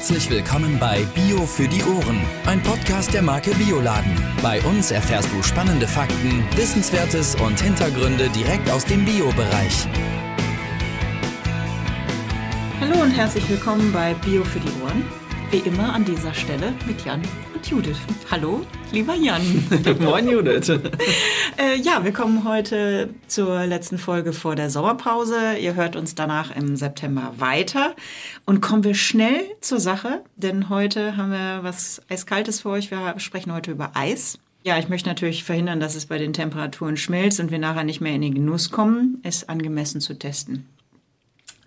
Herzlich willkommen bei Bio für die Ohren, ein Podcast der Marke Bioladen. Bei uns erfährst du spannende Fakten, Wissenswertes und Hintergründe direkt aus dem Bio-Bereich. Hallo und herzlich willkommen bei Bio für die Ohren. Wie immer an dieser Stelle mit Jan und Judith. Hallo, lieber Jan. Moin Judith. äh, ja, wir kommen heute zur letzten Folge vor der Sommerpause. Ihr hört uns danach im September weiter. Und kommen wir schnell zur Sache, denn heute haben wir was Eiskaltes für euch. Wir sprechen heute über Eis. Ja, ich möchte natürlich verhindern, dass es bei den Temperaturen schmilzt und wir nachher nicht mehr in den Genuss kommen, es angemessen zu testen.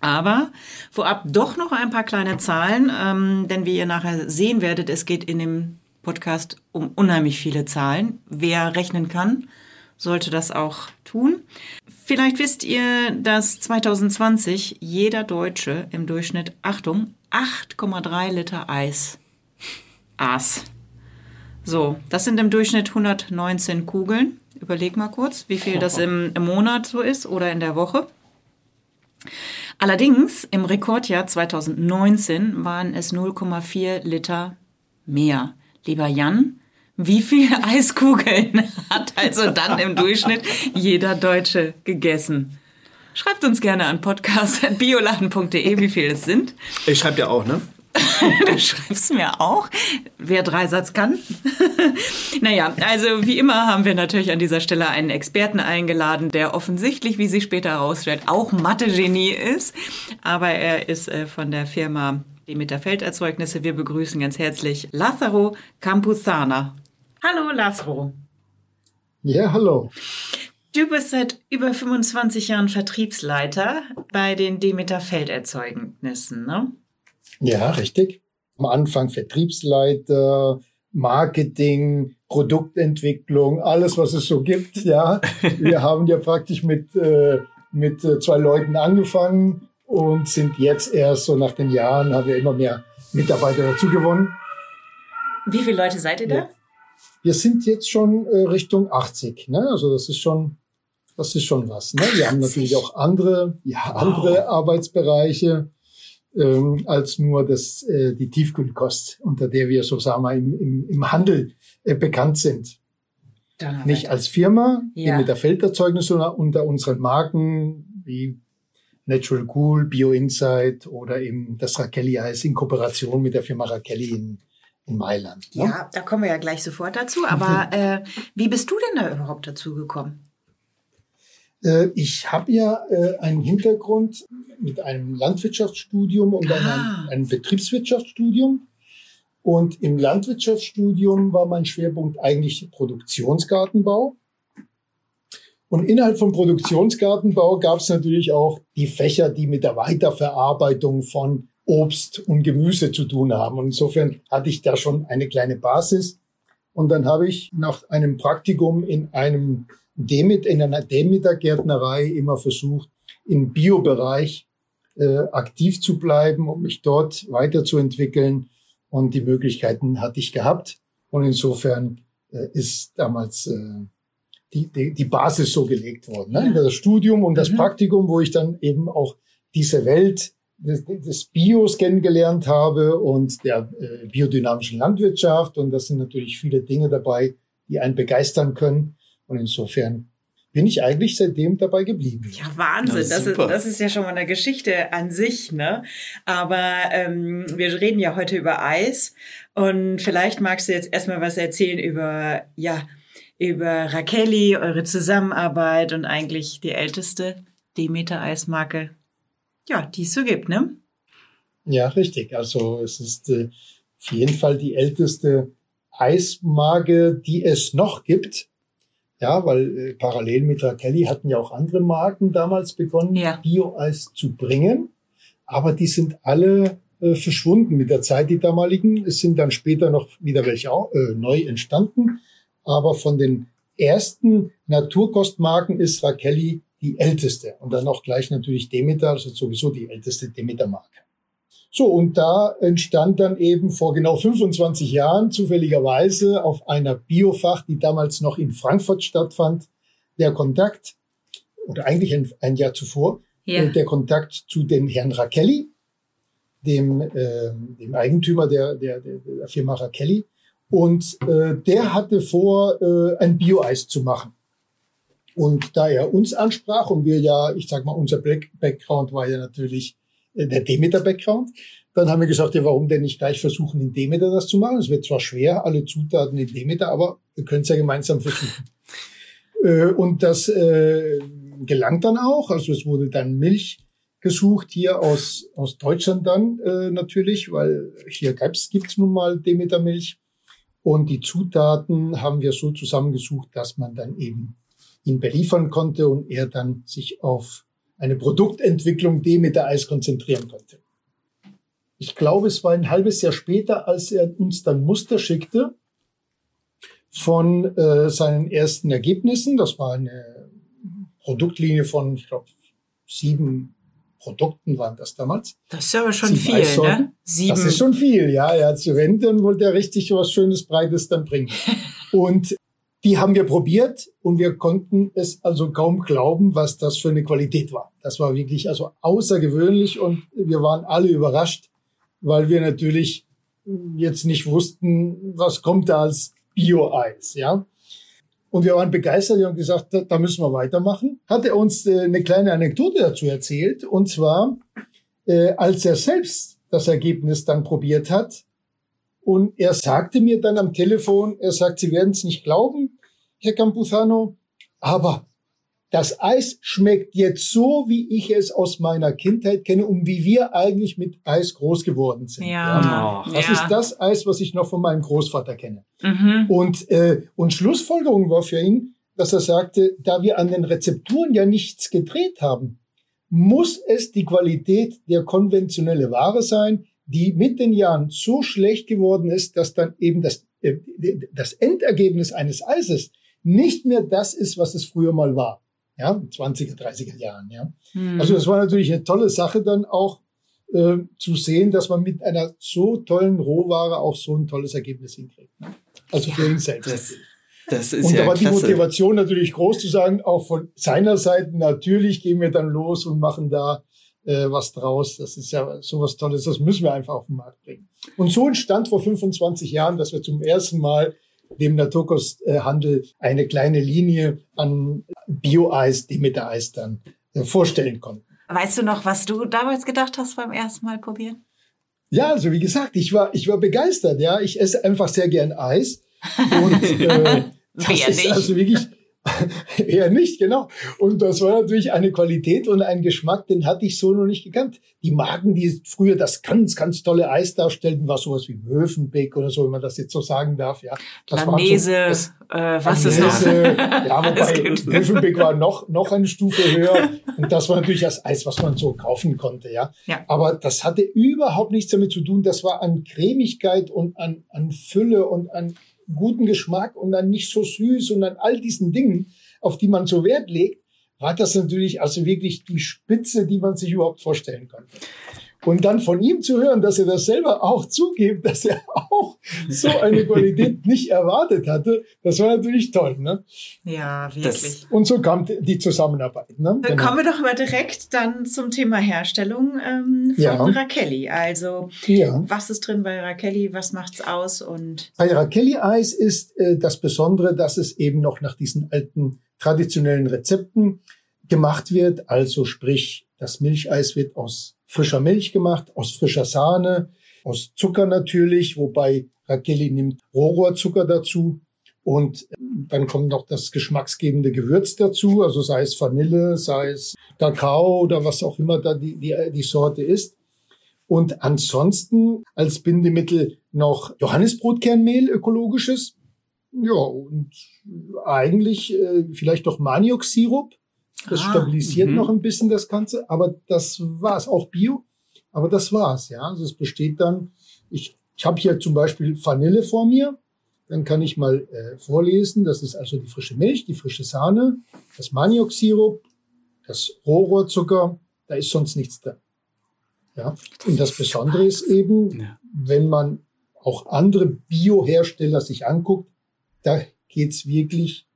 Aber vorab doch noch ein paar kleine Zahlen, ähm, denn wie ihr nachher sehen werdet, es geht in dem Podcast um unheimlich viele Zahlen. Wer rechnen kann, sollte das auch tun. Vielleicht wisst ihr, dass 2020 jeder Deutsche im Durchschnitt, Achtung, 8,3 Liter Eis aß. So, das sind im Durchschnitt 119 Kugeln. Überleg mal kurz, wie viel das im, im Monat so ist oder in der Woche. Allerdings im Rekordjahr 2019 waren es 0,4 Liter mehr. Lieber Jan, wie viele Eiskugeln hat also dann im Durchschnitt jeder Deutsche gegessen? Schreibt uns gerne an podcast.bioladen.de, wie viele es sind. Ich schreibe dir auch, ne? du schreibst mir auch, wer Dreisatz kann. naja, also wie immer haben wir natürlich an dieser Stelle einen Experten eingeladen, der offensichtlich, wie sich später herausstellt, auch Mathe-Genie ist. Aber er ist äh, von der Firma Demeter Felderzeugnisse. Wir begrüßen ganz herzlich Lazaro Campuzana. Hallo Lazaro. Ja, hallo. Du bist seit über 25 Jahren Vertriebsleiter bei den Demeter Felderzeugnissen, ne? Ja, richtig. Am Anfang Vertriebsleiter, Marketing, Produktentwicklung, alles, was es so gibt. Ja, wir haben ja praktisch mit, äh, mit äh, zwei Leuten angefangen und sind jetzt erst so nach den Jahren, haben wir immer mehr Mitarbeiter dazu gewonnen. Wie viele Leute seid ihr da? Ja. Wir sind jetzt schon äh, Richtung 80. Ne? Also das ist schon, das ist schon was. Ne? Wir haben natürlich auch andere, ja, andere wow. Arbeitsbereiche ähm, als nur das, äh, die Tiefkühlkost, unter der wir so sagen wir im, im, im Handel äh, bekannt sind. Nicht als Firma, ja. mit der Felderzeugnis, sondern unter unseren Marken wie Natural Cool, Bio Insight oder eben das Rakelli Eis in Kooperation mit der Firma Rakelli in, in Mailand. Ne? Ja, da kommen wir ja gleich sofort dazu. Aber äh, wie bist du denn da überhaupt dazu gekommen? Äh, ich habe ja äh, einen Hintergrund mit einem Landwirtschaftsstudium und ah. einem, einem Betriebswirtschaftsstudium. Und im Landwirtschaftsstudium war mein Schwerpunkt eigentlich Produktionsgartenbau. Und innerhalb von Produktionsgartenbau gab es natürlich auch die Fächer, die mit der Weiterverarbeitung von Obst und Gemüse zu tun haben. Und insofern hatte ich da schon eine kleine Basis. Und dann habe ich nach einem Praktikum in einem Demit, in einer Demeter-Gärtnerei immer versucht, im Biobereich äh, aktiv zu bleiben und mich dort weiterzuentwickeln. Und die Möglichkeiten hatte ich gehabt. Und insofern äh, ist damals äh, die, die, die Basis so gelegt worden. Ne? Das Studium und das mhm. Praktikum, wo ich dann eben auch diese Welt des, des Bios kennengelernt habe und der äh, biodynamischen Landwirtschaft. Und das sind natürlich viele Dinge dabei, die einen begeistern können. Und insofern bin ich eigentlich seitdem dabei geblieben. Ja, Wahnsinn. Das, das, ist, das ist ja schon mal eine Geschichte an sich, ne? Aber ähm, wir reden ja heute über Eis. Und vielleicht magst du jetzt erstmal was erzählen über, ja, über Rakelli, eure Zusammenarbeit und eigentlich die älteste Demeter-Eismarke, ja, die es so gibt, ne? Ja, richtig. Also es ist äh, auf jeden Fall die älteste Eismarke, die es noch gibt. Ja, weil äh, parallel mit Rakelli hatten ja auch andere Marken damals begonnen, ja. Bio-Eis zu bringen. Aber die sind alle äh, verschwunden mit der Zeit, die damaligen. Es sind dann später noch wieder welche auch, äh, neu entstanden. Aber von den ersten Naturkostmarken ist Rakelli die älteste. Und dann auch gleich natürlich Demeter, also sowieso die älteste Demeter-Marke. So, und da entstand dann eben vor genau 25 Jahren zufälligerweise auf einer Biofach, die damals noch in Frankfurt stattfand, der Kontakt, oder eigentlich ein, ein Jahr zuvor, ja. Äh, der Kontakt zu den Herrn Rakelli, dem, äh, dem Eigentümer der, der, der Firma Rakelli. Und äh, der hatte vor, äh, ein Bio-Eis zu machen. Und da er uns ansprach und wir ja, ich sag mal, unser Background war ja natürlich der Demeter-Background, dann haben wir gesagt, ja, warum denn nicht gleich versuchen, in Demeter das zu machen? Es wird zwar schwer, alle Zutaten in Demeter, aber wir können es ja gemeinsam versuchen. äh, und das äh, gelangt dann auch. Also es wurde dann Milch gesucht, hier aus, aus Deutschland dann äh, natürlich, weil hier gibt's gibt's nun mal Demeter-Milch. Und die Zutaten haben wir so zusammengesucht, dass man dann eben ihn beliefern konnte und er dann sich auf eine Produktentwicklung Demeter Eis konzentrieren konnte. Ich glaube, es war ein halbes Jahr später, als er uns dann Muster schickte von äh, seinen ersten Ergebnissen. Das war eine Produktlinie von, ich glaube, sieben Produkten waren das damals. Das ist aber schon sieben viel, Eissorten. ne? Sieben. Das ist schon viel, ja. Ja, zu Renten wollte er richtig was Schönes, Breites dann bringen. Und die haben wir probiert und wir konnten es also kaum glauben, was das für eine Qualität war. Das war wirklich also außergewöhnlich und wir waren alle überrascht, weil wir natürlich jetzt nicht wussten, was kommt da als Bio-Eis, ja. Und wir waren begeistert und gesagt, da, müssen wir weitermachen. Hat er uns äh, eine kleine Anekdote dazu erzählt. Und zwar, äh, als er selbst das Ergebnis dann probiert hat. Und er sagte mir dann am Telefon, er sagt, Sie werden es nicht glauben, Herr Campuzano, aber das Eis schmeckt jetzt so, wie ich es aus meiner Kindheit kenne und wie wir eigentlich mit Eis groß geworden sind. Ja. ja. Das ja. ist das Eis, was ich noch von meinem Großvater kenne. Mhm. Und, äh, und Schlussfolgerung war für ihn, dass er sagte, da wir an den Rezepturen ja nichts gedreht haben, muss es die Qualität der konventionelle Ware sein, die mit den Jahren so schlecht geworden ist, dass dann eben das, äh, das Endergebnis eines Eises nicht mehr das ist, was es früher mal war ja, 20er, 30er Jahren, ja. Mhm. Also das war natürlich eine tolle Sache dann auch äh, zu sehen, dass man mit einer so tollen Rohware auch so ein tolles Ergebnis hinkriegt. Ne? Also für ihn selbst. Das, das ist Und ja da war klasse. die Motivation natürlich groß zu sagen, auch von seiner Seite, natürlich gehen wir dann los und machen da äh, was draus. Das ist ja sowas Tolles, das müssen wir einfach auf den Markt bringen. Und so entstand vor 25 Jahren, dass wir zum ersten Mal dem Naturkosthandel eine kleine Linie an Bio-Eis, Demeter-Eis dann äh, vorstellen konnten. Weißt du noch, was du damals gedacht hast beim ersten Mal probieren? Ja, also wie gesagt, ich war, ich war begeistert. Ja, ich esse einfach sehr gern Eis und äh, das ist also wirklich Eher nicht, genau. Und das war natürlich eine Qualität und ein Geschmack, den hatte ich so noch nicht gekannt. Die Marken, die früher das ganz, ganz tolle Eis darstellten, war sowas wie Mövenbeck oder so, wenn man das jetzt so sagen darf. Ja, das Lanese, so, das, äh, was ist noch? ja, wobei Mövenbeck war noch, noch eine Stufe höher. Und das war natürlich das Eis, was man so kaufen konnte. Ja. Ja. Aber das hatte überhaupt nichts damit zu tun. Das war an Cremigkeit und an, an Fülle und an guten Geschmack und dann nicht so süß und an all diesen Dingen, auf die man so Wert legt, war das natürlich also wirklich die Spitze, die man sich überhaupt vorstellen konnte. Und dann von ihm zu hören, dass er das selber auch zugibt, dass er auch so eine Qualität nicht erwartet hatte, das war natürlich toll. Ne? Ja, wirklich. Das, und so kam die Zusammenarbeit. Ne? Dann Genau. kommen wir doch mal direkt dann zum Thema Herstellung ähm, von Ja. Rakelli. Also, Ja. was ist drin bei Rakelli? Was macht's aus? Und Bei Rakelli-Eis ist äh, das Besondere, dass es eben noch nach diesen alten traditionellen Rezepten gemacht wird. Also sprich, das Milcheis wird aus frischer Milch gemacht, aus frischer Sahne, aus Zucker natürlich, wobei Rakelli nimmt Rohrzucker dazu. Und äh, dann kommt noch das geschmacksgebende Gewürz dazu, also sei es Vanille, sei es Kakao oder was auch immer da die, die, die Sorte ist. Und ansonsten als Bindemittel noch Johannisbrotkernmehl, ökologisches. Ja, und eigentlich äh, vielleicht noch Manioksirup. Das Ah, stabilisiert mhm. noch ein bisschen das Ganze, aber das war's. Auch Bio, aber das war's. Ja, also es besteht dann. Ich, ich habe hier zum Beispiel Vanille vor mir. Dann kann ich mal äh, vorlesen. Das ist also die frische Milch, die frische Sahne, das Manioksirup, das Rohrzucker. Da ist sonst nichts drin. Ja, und das Besondere ist eben, Ja. wenn man auch andere Biohersteller sich anguckt, da geht's wirklich,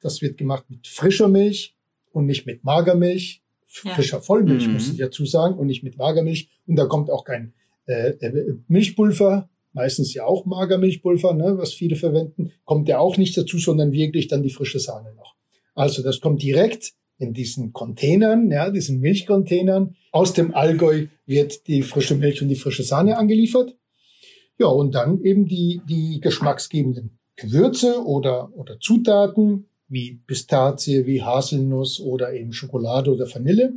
das wird gemacht mit frischer Milch und nicht mit Magermilch. frischer Vollmilch, Mhm. muss ich dazu sagen, und nicht mit Magermilch. Und da kommt auch kein äh, äh, Milchpulver, meistens ja auch Magermilchpulver, ne, was viele verwenden, kommt ja auch nicht dazu, sondern wirklich dann die frische Sahne noch. Also das kommt direkt in diesen Containern, ja, diesen Milchcontainern. Aus dem Allgäu wird die frische Milch und die frische Sahne angeliefert. Ja, und dann eben die, die geschmacksgebenden Gewürze oder, oder Zutaten wie Pistazie, wie Haselnuss oder eben Schokolade oder Vanille.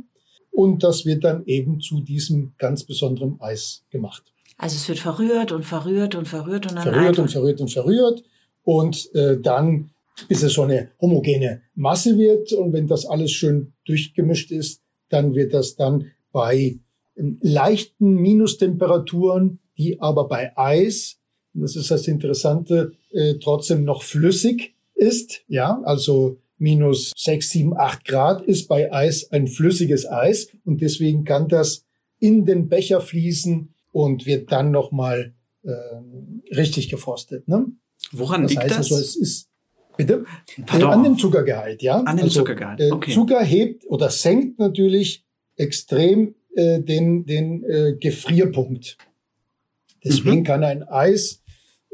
Und das wird dann eben zu diesem ganz besonderen Eis gemacht. Also es wird verrührt und verrührt und verrührt und dann Verrührt und verrührt und verrührt. Und äh, dann, bis es so eine homogene Masse wird. Und wenn das alles schön durchgemischt ist, dann wird das dann bei ähm, leichten Minustemperaturen, die aber bei Eis, das ist das Interessante, äh, trotzdem noch flüssig ist. Ja, also minus sechs, sieben, acht Grad ist bei Eis ein flüssiges Eis. Und deswegen kann das in den Becher fließen und wird dann nochmal ähm, richtig gefrostet. Ne? Woran Das liegt heißt das? also, es ist bitte Äh, Pardon. an dem Zuckergehalt, ja. An dem also, Zuckergehalt, äh, okay. Zucker hebt oder senkt natürlich extrem äh, den den äh, Gefrierpunkt. Deswegen Mhm. kann ein Eis, äh,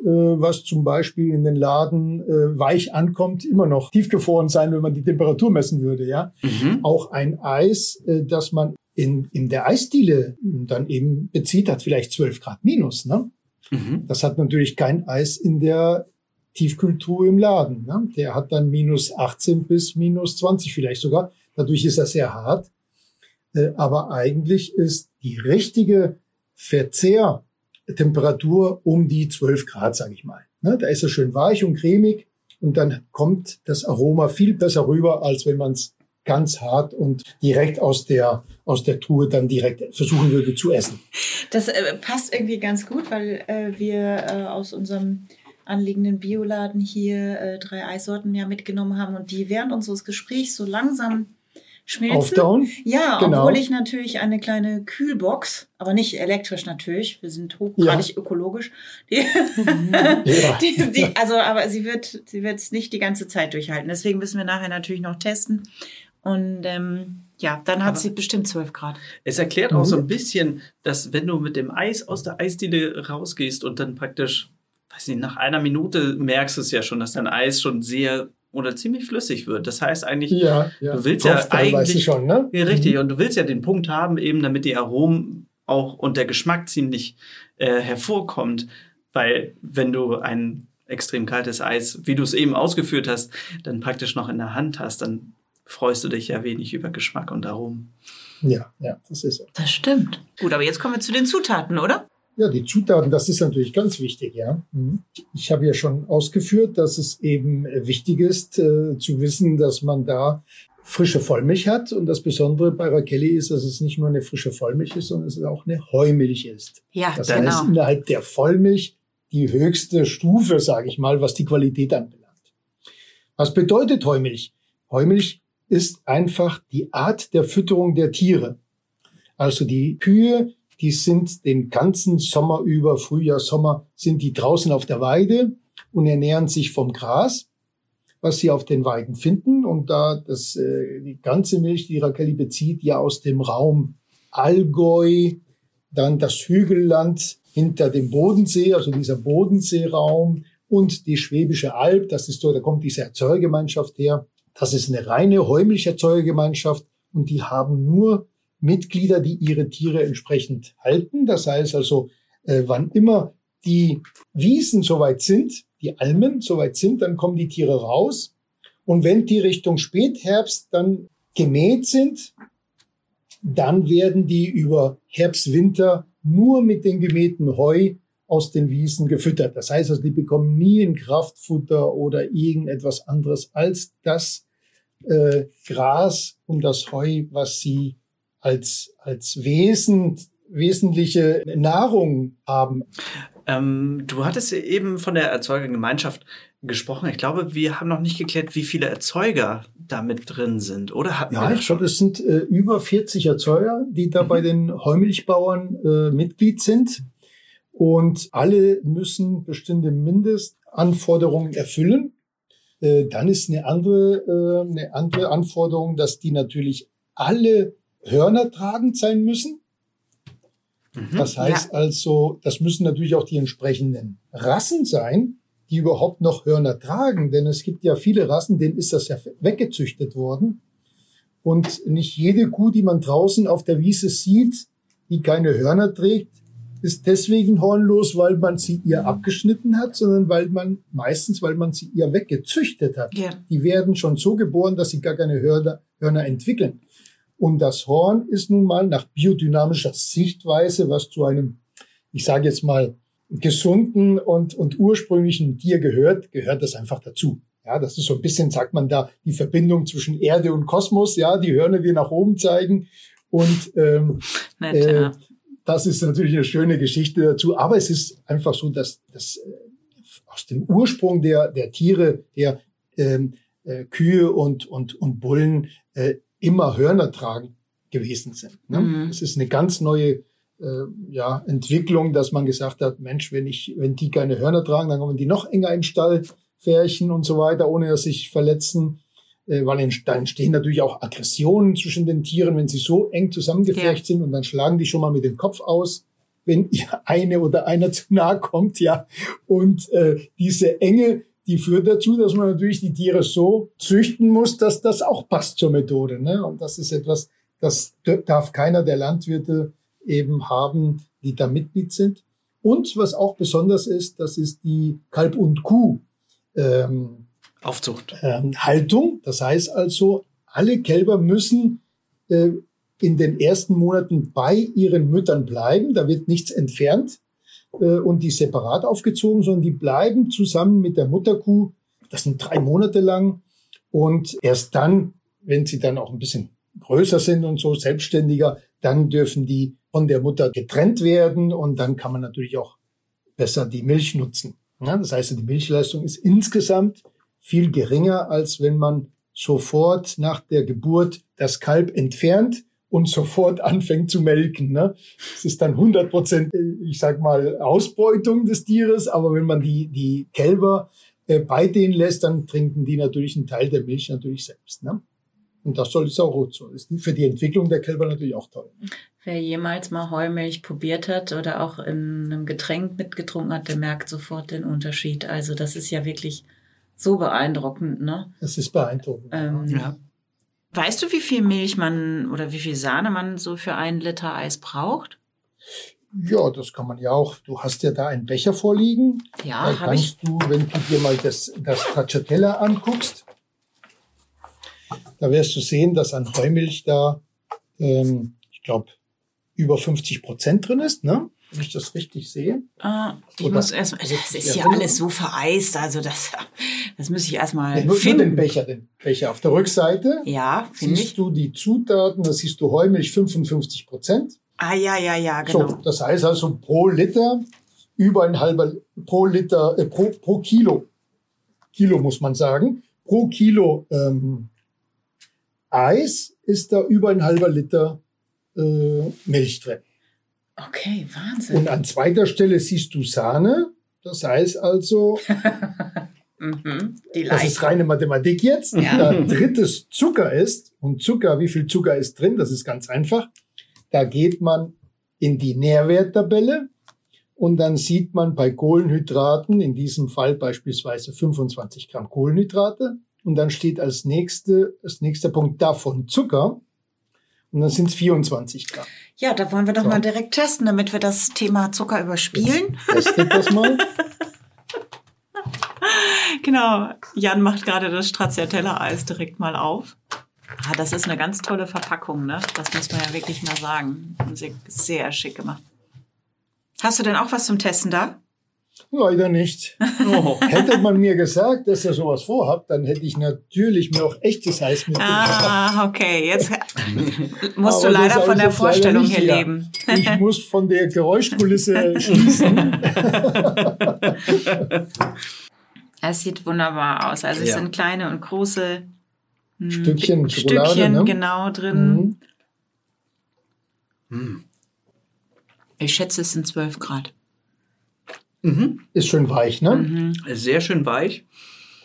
was zum Beispiel in den Laden äh, weich ankommt, immer noch tiefgefroren sein, wenn man die Temperatur messen würde, ja mhm. auch ein Eis, äh, das man in, in der Eisdiele dann eben bezieht, hat vielleicht 12 Grad minus. Ne? Mhm. Das hat natürlich kein Eis in der Tiefkühltruhe im Laden. Ne? Der hat dann minus 18 bis minus 20 vielleicht sogar. Dadurch ist er sehr hart. Äh, aber eigentlich ist die richtige Verzehrtemperatur um die 12 Grad, sage ich mal. Ne? Da ist er schön weich und cremig und dann kommt das Aroma viel besser rüber, als wenn man es ganz hart und direkt aus der, aus der Truhe dann direkt versuchen würde zu essen. Das äh, passt irgendwie ganz gut, weil äh, wir äh, aus unserem anliegenden Bioladen hier äh, drei Eissorten ja mitgenommen haben und die während unseres Gesprächs so langsam schmilzen. Auftauen. Ja, Genau. obwohl ich natürlich eine kleine Kühlbox, aber nicht elektrisch natürlich, wir sind hochgradig ökologisch. Die, Ja. die, die, also, aber sie wird sie wird es nicht die ganze Zeit durchhalten. Deswegen müssen wir nachher natürlich noch testen. Und ähm, ja, dann hat Aber- sie bestimmt 12 Grad. Es erklärt auch so Mhm. ein bisschen, dass wenn du mit dem Eis aus der Eisdiele rausgehst und dann praktisch, weiß nicht, nach einer Minute merkst du es ja schon, dass dein Eis schon sehr oder ziemlich flüssig wird. Das heißt eigentlich, Ja, ja. Du willst ja weißt du eigentlich- schon, ne? ja, richtig, und du willst ja den Punkt haben, eben damit die Aromen auch und der Geschmack ziemlich äh, hervorkommt. Weil wenn du ein extrem kaltes Eis, wie du es eben ausgeführt hast, dann praktisch noch in der Hand hast, dann freust du dich ja wenig über Geschmack und Aromen. Ja, ja, das ist so. Das stimmt. Gut, aber jetzt kommen wir zu den Zutaten, oder? Ja, die Zutaten, das ist natürlich ganz wichtig, ja. Mhm. Ich habe ja schon ausgeführt, dass es eben wichtig ist, äh, zu wissen, dass man da frische Vollmilch hat. Und das Besondere bei Rakelli ist, dass es nicht nur eine frische Vollmilch ist, sondern es auch eine Heumilch ist. Ja, Das genau. heißt, innerhalb der Vollmilch die höchste Stufe, sage ich mal, was die Qualität anbelangt. Was bedeutet Heumilch? Heumilch ist einfach die Art der Fütterung der Tiere. Also die Kühe, die sind den ganzen Sommer über, Frühjahr, Sommer, sind die draußen auf der Weide und ernähren sich vom Gras, was sie auf den Weiden finden. Und da das, äh, die ganze Milch, die Rakelli bezieht, ja aus dem Raum Allgäu, dann das Hügelland hinter dem Bodensee, also dieser Bodenseeraum und die Schwäbische Alb, das ist so, da kommt diese Erzeugergemeinschaft her. Das ist eine reine Heumilcherzeugergemeinschaft und die haben nur Mitglieder, die ihre Tiere entsprechend halten. Das heißt also, äh, wann immer die Wiesen soweit sind, die Almen soweit sind, dann kommen die Tiere raus. Und wenn die Richtung Spätherbst dann gemäht sind, dann werden die über Herbst, Winter nur mit dem gemähten Heu aus den Wiesen gefüttert. Das heißt also, die bekommen nie ein Kraftfutter oder irgendetwas anderes als das äh, Gras und das Heu, was sie als, als Wesen, wesentliche Nahrung haben. Ähm, du hattest eben von der Erzeugergemeinschaft gesprochen. Ich glaube, wir haben noch nicht geklärt, wie viele Erzeuger da mit drin sind, oder? Hatten Ja, ich glaube, es sind äh, über 40 Erzeuger, die da Mhm. bei den Heumilchbauern äh, Mitglied sind. Und alle müssen bestimmte Mindestanforderungen erfüllen. Äh, dann ist eine andere, äh, eine andere Anforderung, dass die natürlich alle hörnertragend sein müssen. Das heißt Ja. also, das müssen natürlich auch die entsprechenden Rassen sein, die überhaupt noch Hörner tragen. Denn es gibt ja viele Rassen, denen ist das ja weggezüchtet worden. Und nicht jede Kuh, die man draußen auf der Wiese sieht, die keine Hörner trägt, ist deswegen hornlos, weil man sie ihr abgeschnitten hat, sondern weil man meistens, weil man sie ihr weggezüchtet hat. Ja. Die werden schon so geboren, dass sie gar keine Hörner, Hörner entwickeln. Und das Horn ist nun mal nach biodynamischer Sichtweise, was zu einem, ich sage jetzt mal, gesunden und, und ursprünglichen Tier gehört, gehört das einfach dazu. Ja, das ist so ein bisschen, sagt man da, die Verbindung zwischen Erde und Kosmos, ja, die Hörner, die nach oben zeigen. Und ähm, Nett, äh, ja. das ist natürlich eine schöne Geschichte dazu. Aber es ist einfach so, dass, dass äh, aus dem Ursprung der, der Tiere, der ähm, äh, Kühe und, und, und Bullen äh, immer Hörner tragen gewesen sind. Ne? Mhm. Es ist eine ganz neue äh, ja, Entwicklung, dass man gesagt hat, Mensch, wenn ich, wenn die keine Hörner tragen, dann kommen die noch enger im Stall färchen und so weiter, ohne dass sie sich verletzen. Äh, weil ent- da entstehen natürlich auch Aggressionen zwischen den Tieren, wenn sie so eng zusammengefärcht sind und dann schlagen die schon mal mit dem Kopf aus, wenn ihr eine oder einer zu nahe kommt, ja. Und äh, diese Enge, die führt dazu, dass man natürlich die Tiere so züchten muss, dass das auch passt zur Methode. Ne? Und das ist etwas, das darf keiner der Landwirte eben haben, die da Mitglied sind. Und was auch besonders ist, das ist die Kalb- und Kuh. Ähm, Aufzucht. ähm, Haltung. Das heißt also, alle Kälber müssen äh, in den ersten Monaten bei ihren Müttern bleiben. Da wird nichts entfernt äh, und die separat aufgezogen, sondern die bleiben zusammen mit der Mutterkuh. Das sind drei Monate lang. Und erst dann, wenn sie dann auch ein bisschen größer sind und so selbstständiger, dann dürfen die von der Mutter getrennt werden und dann kann man natürlich auch besser die Milch nutzen. Das heißt, die Milchleistung ist insgesamt viel geringer, als wenn man sofort nach der Geburt das Kalb entfernt und sofort anfängt zu melken. Ne? Es ist dann 100 Prozent, ich sag mal, Ausbeutung des Tieres, aber wenn man die, die Kälber äh, bei denen lässt, dann trinken die natürlich einen Teil der Milch natürlich selbst. Ne? Und das soll es auch gut so. Ist für die Entwicklung der Kälber natürlich auch toll. Wer jemals mal Heumilch probiert hat oder auch in einem Getränk mitgetrunken hat, der merkt sofort den Unterschied. Also das ist ja wirklich so beeindruckend, ne? Das ist beeindruckend. Ähm, Ja. Weißt du, wie viel Milch man oder wie viel Sahne man so für einen Liter Eis braucht? Ja, das kann man ja auch. Du hast ja da einen Becher vorliegen. Ja, da habe ich. kannst du, wenn du dir mal das, das Stracciatella anguckst, da wirst du sehen, dass an Heumilch da, ähm, ich glaube, über 50 Prozent drin ist, ne? Wenn ich das richtig sehe. Ah, ich Oder- muss erst, das ist ja Ja, alles so vereist, also das, das muss ich erstmal nur finden. den Becher, den Becher. Auf der Rückseite Ja, siehst ich. du die Zutaten, da siehst du Heumilch 55 Prozent. Ah, ja, ja, ja, genau. So, das heißt also pro Liter über ein halber, pro Liter, äh, pro, pro Kilo, Kilo muss man sagen, pro Kilo ähm, Eis ist da über ein halber Liter äh, Milch drin. Okay, Wahnsinn. Und an zweiter Stelle siehst du Sahne. Das heißt also, Mhm. Das ist reine Mathematik jetzt. Ja. Da drittes Zucker ist, und Zucker, wie viel Zucker ist drin? Das ist ganz einfach. Da geht man in die Nährwerttabelle und dann sieht man bei Kohlenhydraten, in diesem Fall beispielsweise 25 Gramm Kohlenhydrate, und dann steht als nächste, als nächster Punkt davon Zucker, und dann sind es 24 Gramm. Ja, da wollen wir doch So. mal direkt testen, damit wir das Thema Zucker überspielen. Testet das mal. Genau. Jan macht gerade das Stracciatella-Eis direkt mal auf. Ah, das ist eine ganz tolle Verpackung, ne? Das muss man ja wirklich mal sagen. Sehr, sehr schick gemacht. Hast du denn auch was zum Testen da? Leider nicht. Oh. Hätte man mir gesagt, dass ihr sowas vorhabt, dann hätte ich natürlich mir auch echtes Eis mitgebracht. Ah, okay. Jetzt musst du leider von ich der Vorstellung nicht hier leben. Ich muss von der Geräuschkulisse schließen. Es sieht wunderbar aus. Also es Ja. sind kleine und große hm, Stückchen Schokolade, Stückchen ne? genau drin. Mhm. Ich schätze, es sind 12 Grad. Mhm. Ist schön weich, ne? Mhm. Sehr schön weich.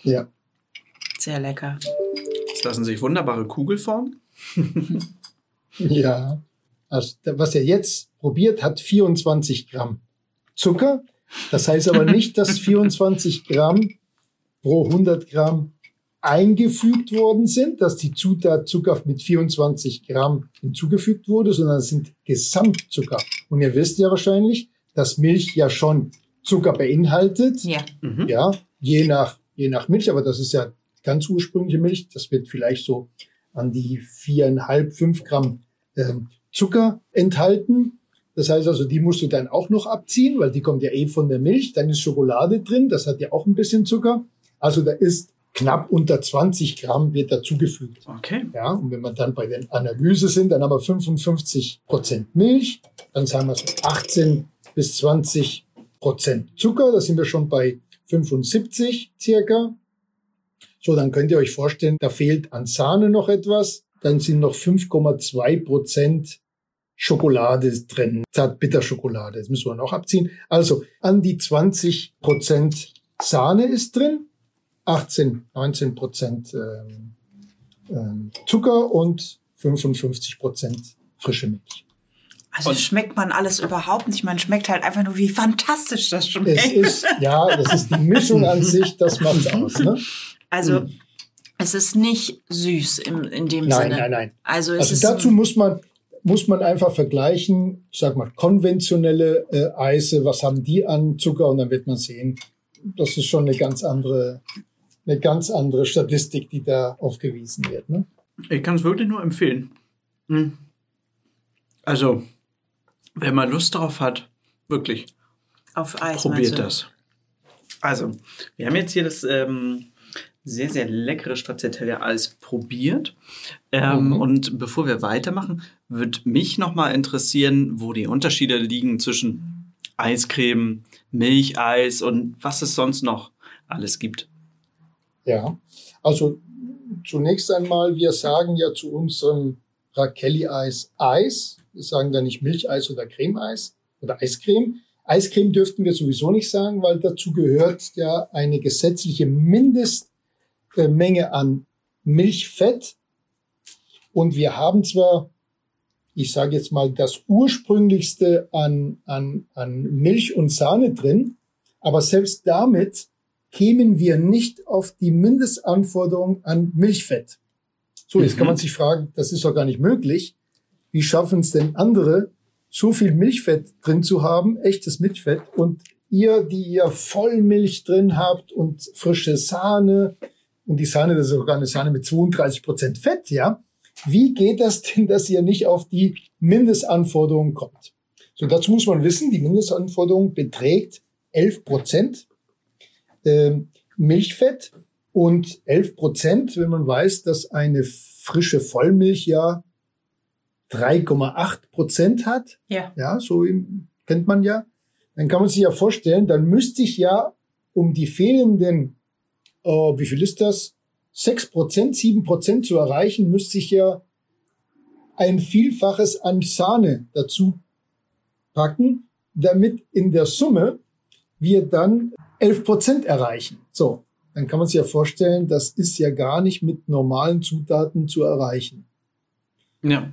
Ja. Sehr lecker. Es lassen sich wunderbare Kugelformen. Ja, also was er jetzt probiert, hat 24 Gramm Zucker. Das heißt aber nicht, dass 24 Gramm pro 100 Gramm eingefügt worden sind, dass die Zutat Zucker mit 24 Gramm hinzugefügt wurde, sondern es sind Gesamtzucker. Und ihr wisst ja wahrscheinlich, dass Milch ja schon Zucker beinhaltet. Ja. Mhm. Ja, je nach, je nach Milch, aber das ist ja ganz ursprüngliche Milch. Das wird vielleicht so an die viereinhalb, fünf Gramm ähm, Zucker enthalten. Das heißt also, die musst du dann auch noch abziehen, weil die kommt ja eh von der Milch. Dann ist Schokolade drin, das hat ja auch ein bisschen Zucker. Also da ist knapp unter 20 Gramm wird dazugefügt. Okay. Ja, und wenn wir dann bei der Analyse sind, dann haben wir 55 Prozent Milch, dann sagen wir so 18 bis 20 Prozent Zucker, da sind wir schon bei 75 circa. So, dann könnt ihr euch vorstellen, da fehlt an Sahne noch etwas, dann sind noch 5,2 Prozent Schokolade drin, Zartbitterschokolade, das müssen wir noch abziehen. Also an die 20 Prozent Sahne ist drin, 18, 19 Prozent ähm, ähm, Zucker und 55 Prozent frische Milch. Also Und- schmeckt man alles überhaupt nicht. Man schmeckt halt einfach nur, wie fantastisch das schmeckt. Es ist, ja, das ist die Mischung an sich, das macht's aus. Ne? also es ist nicht süß im, in dem Nein, Sinne. nein, nein. Also es Also ist dazu muss man, muss man einfach vergleichen, ich sag mal, konventionelle äh, Eise, was haben die an Zucker und dann wird man sehen, das ist schon eine ganz andere, eine ganz andere Statistik, die da aufgewiesen wird. Ne? Ich kann es wirklich nur empfehlen. Hm. Also, wenn man Lust drauf hat, wirklich, auf Eis. probiert das. Also, wir haben jetzt hier das ähm, sehr, sehr leckere Stracciatella Eis probiert. Ähm, Mhm. Und bevor wir weitermachen, würde mich nochmal interessieren, wo die Unterschiede liegen zwischen Eiscreme, Milcheis und was es sonst noch alles gibt. Ja, also zunächst einmal, wir sagen ja zu unserem Rakelli-Eis Eis. Wir sagen da nicht Milcheis oder Cremeeis oder Eiscreme. Eiscreme dürften wir sowieso nicht sagen, weil dazu gehört ja eine gesetzliche Mindestmenge an Milchfett. Und wir haben zwar, ich sage jetzt mal, das ursprünglichste an, an, an Milch und Sahne drin, aber selbst damit kämen wir nicht auf die Mindestanforderung an Milchfett. So, jetzt kann Mhm. man sich fragen, das ist doch gar nicht möglich. Wie schaffen es denn andere, so viel Milchfett drin zu haben, echtes Milchfett, und ihr, die ihr Vollmilch drin habt und frische Sahne, und die Sahne, das ist sogar eine Sahne mit 32 Prozent Fett, ja. Wie geht das denn, dass ihr nicht auf die Mindestanforderungen kommt? So, dazu muss man wissen, die Mindestanforderung beträgt 11 Prozent ähm, Milchfett und 11 Prozent, wenn man weiß, dass eine frische Vollmilch ja 3,8 Prozent hat, Ja. ja, so kennt man ja, dann kann man sich ja vorstellen, dann müsste ich ja um die fehlenden, äh, wie viel ist das? 6 Prozent, 7 Prozent zu erreichen, müsste ich ja ein Vielfaches an Sahne dazu packen, damit in der Summe wir dann 11 Prozent erreichen. So, dann kann man sich ja vorstellen, das ist ja gar nicht mit normalen Zutaten zu erreichen. Ja.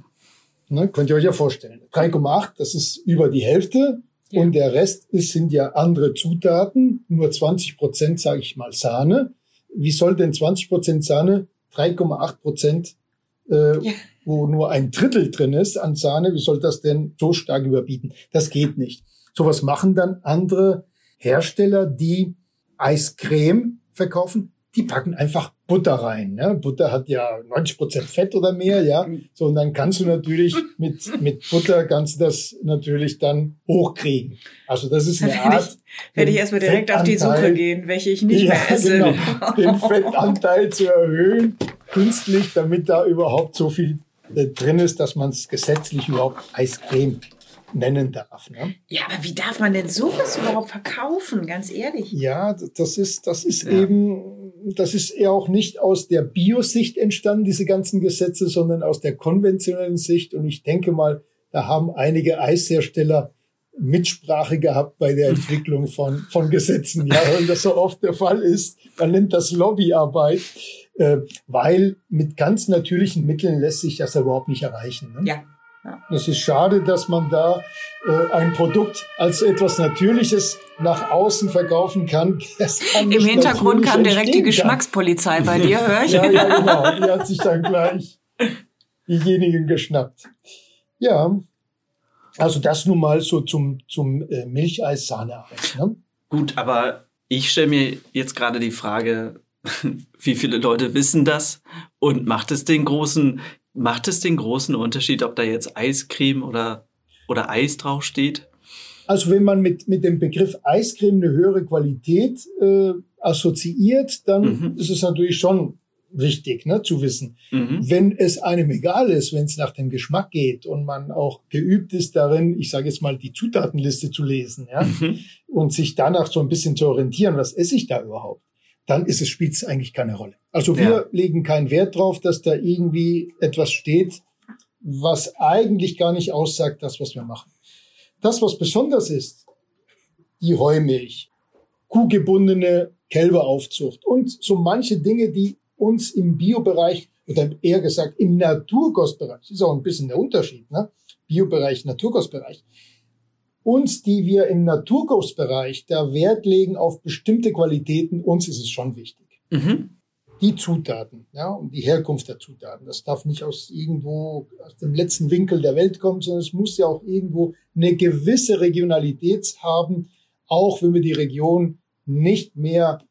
Ne, könnt ihr euch ja vorstellen. 3,8, das ist über die Hälfte. Ja. Und der Rest ist, sind ja andere Zutaten. Nur 20 Prozent, sage ich mal, Sahne. Wie soll denn 20 Prozent Sahne 3,8 Prozent, äh, Ja. wo nur ein Drittel drin ist an Sahne, wie soll das denn so stark überbieten? Das geht nicht. Sowas machen dann andere Hersteller, die Eiscreme verkaufen. Die packen einfach Butter rein. Ne? Butter hat ja 90 Prozent Fett oder mehr, ja. So, und dann kannst du natürlich mit, mit Butter kannst du das natürlich dann hochkriegen. Also das ist eine Da werde Art. ich, werde ich erstmal direkt auf die Suche gehen, welche ich nicht ja, mehr esse. Genau, den Fettanteil zu erhöhen, künstlich, damit da überhaupt so viel äh, drin ist, dass man es gesetzlich überhaupt Eiscreme nennen darf. Ne? Ja, aber wie darf man denn sowas überhaupt verkaufen, ganz ehrlich? Ja, das ist, das ist Ja. eben, das ist eher auch nicht aus der Biosicht entstanden, diese ganzen Gesetze, sondern aus der konventionellen Sicht. Und ich denke mal, da haben einige Eishersteller Mitsprache gehabt bei der Entwicklung von, von Gesetzen. Ja, wenn das so oft der Fall ist, man nennt das Lobbyarbeit, äh, weil mit ganz natürlichen Mitteln lässt sich das überhaupt nicht erreichen. Ne? Ja. Ja. Es ist schade, dass man da äh, ein Produkt als etwas Natürliches nach außen verkaufen kann. kann Im Hintergrund kam direkt die Geschmackspolizei kann. bei dir, höre ich. ja, ja, genau. Die hat sich dann gleich diejenigen geschnappt. Ja, also das nun mal so zum, zum äh, Milcheis-Sahneeis. Ne? Gut, aber ich stelle mir jetzt gerade die Frage, wie viele Leute wissen das und macht es den großen Macht es den großen Unterschied, ob da jetzt Eiscreme oder, oder Eis draufsteht? Also wenn man mit, mit dem Begriff Eiscreme eine höhere Qualität äh, assoziiert, dann mhm. ist es natürlich schon wichtig ne, zu wissen. Mhm. Wenn es einem egal ist, wenn es nach dem Geschmack geht und man auch geübt ist darin, ich sage jetzt mal, die Zutatenliste zu lesen ja, mhm. und sich danach so ein bisschen zu orientieren, was esse ich da überhaupt, dann ist es spielt es eigentlich keine Rolle. Also wir ja. legen keinen Wert drauf, dass da irgendwie etwas steht, was eigentlich gar nicht aussagt, das, was wir machen. Das, was besonders ist, die Heumilch, kuhgebundene Kälberaufzucht und so manche Dinge, die uns im Biobereich oder eher gesagt im Naturkostbereich, ist auch ein bisschen der Unterschied, ne? Biobereich, Naturkostbereich, uns, die wir im Naturkostbereich da Wert legen auf bestimmte Qualitäten, uns ist es schon wichtig. Mhm. Die Zutaten, ja, und die Herkunft der Zutaten. Das darf nicht aus irgendwo, aus dem letzten Winkel der Welt kommen, sondern es muss ja auch irgendwo eine gewisse Regionalität haben, auch wenn wir die Region nicht mehr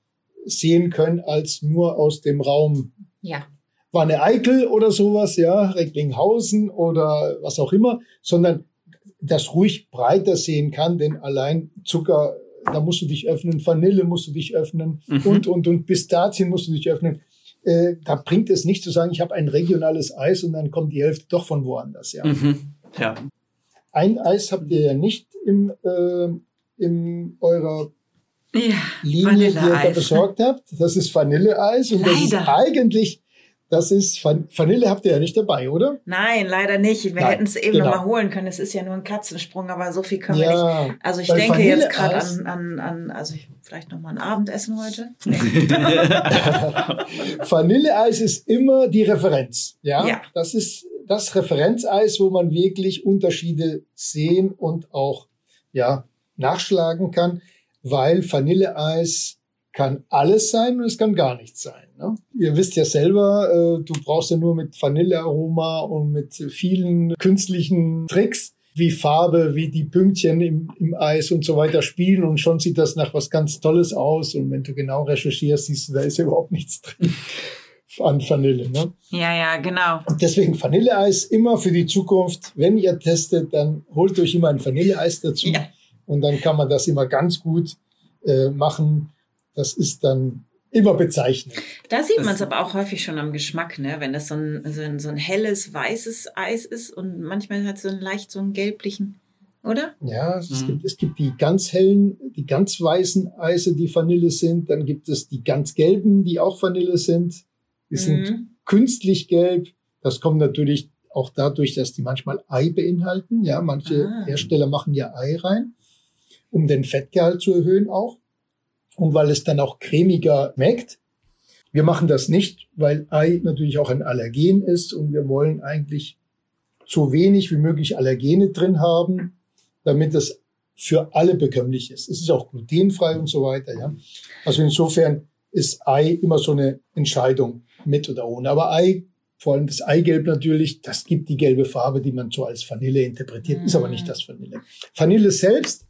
sehen können als nur aus dem Raum ja. Wanne Eickel oder sowas, ja, Recklinghausen oder was auch immer, sondern das ruhig breiter sehen kann, denn allein Zucker, da musst du dich öffnen, Vanille musst du dich öffnen mhm. und, und, und Pistazien musst du dich öffnen. Äh, da bringt es nicht zu sagen, ich habe ein regionales Eis und dann kommt die Hälfte doch von woanders. Ja. Mhm. ja. Ein Eis habt ihr ja nicht im, äh, in eurer ja, Linie, die ihr da besorgt habt. Das ist Vanilleeis und Leider. das ist eigentlich das ist Vanille habt ihr ja nicht dabei, oder? Nein, leider nicht. Wir hätten es eben genau. noch mal holen können. Es ist ja nur ein Katzensprung, aber so viel können ja, wir nicht. Also ich denke Vanille jetzt gerade an, an, an, also ich, vielleicht noch mal ein Abendessen heute. Vanilleeis ist immer die Referenz. Ja? ja. Das ist das Referenzeis, wo man wirklich Unterschiede sehen und auch ja nachschlagen kann, weil Vanilleeis kann alles sein und es kann gar nichts sein. Ne? Ihr wisst ja selber, äh, du brauchst ja nur mit Vanillearoma und mit vielen künstlichen Tricks wie Farbe, wie die Pünktchen im, im Eis und so weiter spielen und schon sieht das nach was ganz Tolles aus. Und wenn du genau recherchierst, siehst du, da ist ja überhaupt nichts drin an Vanille. Ne? Ja, ja, genau. Und deswegen Vanilleeis immer für die Zukunft. Wenn ihr testet, dann holt euch immer ein Vanilleeis dazu. Ja. Und dann kann man das immer ganz gut äh, machen. Das ist dann immer bezeichnet. Da sieht man es aber auch häufig schon am Geschmack, ne? wenn das so ein, so ein, so ein helles, weißes Eis ist und manchmal hat es so einen leicht so einen gelblichen, oder? Ja, es, mhm. gibt, es gibt die ganz hellen, die ganz weißen Eise, die Vanille sind. Dann gibt es die ganz gelben, die auch Vanille sind. Die sind mhm. künstlich gelb. Das kommt natürlich auch dadurch, dass die manchmal Ei beinhalten. Ja, manche ah. Hersteller machen ja Ei rein, um den Fettgehalt zu erhöhen auch und weil es dann auch cremiger schmeckt. Wir machen das nicht, weil Ei natürlich auch ein Allergen ist und wir wollen eigentlich so wenig wie möglich Allergene drin haben, damit es für alle bekömmlich ist. Es ist auch glutenfrei und so weiter. Ja. Also insofern ist Ei immer so eine Entscheidung mit oder ohne. Aber Ei, vor allem das Eigelb natürlich, das gibt die gelbe Farbe, die man so als Vanille interpretiert, mm. ist aber nicht das Vanille. Vanille selbst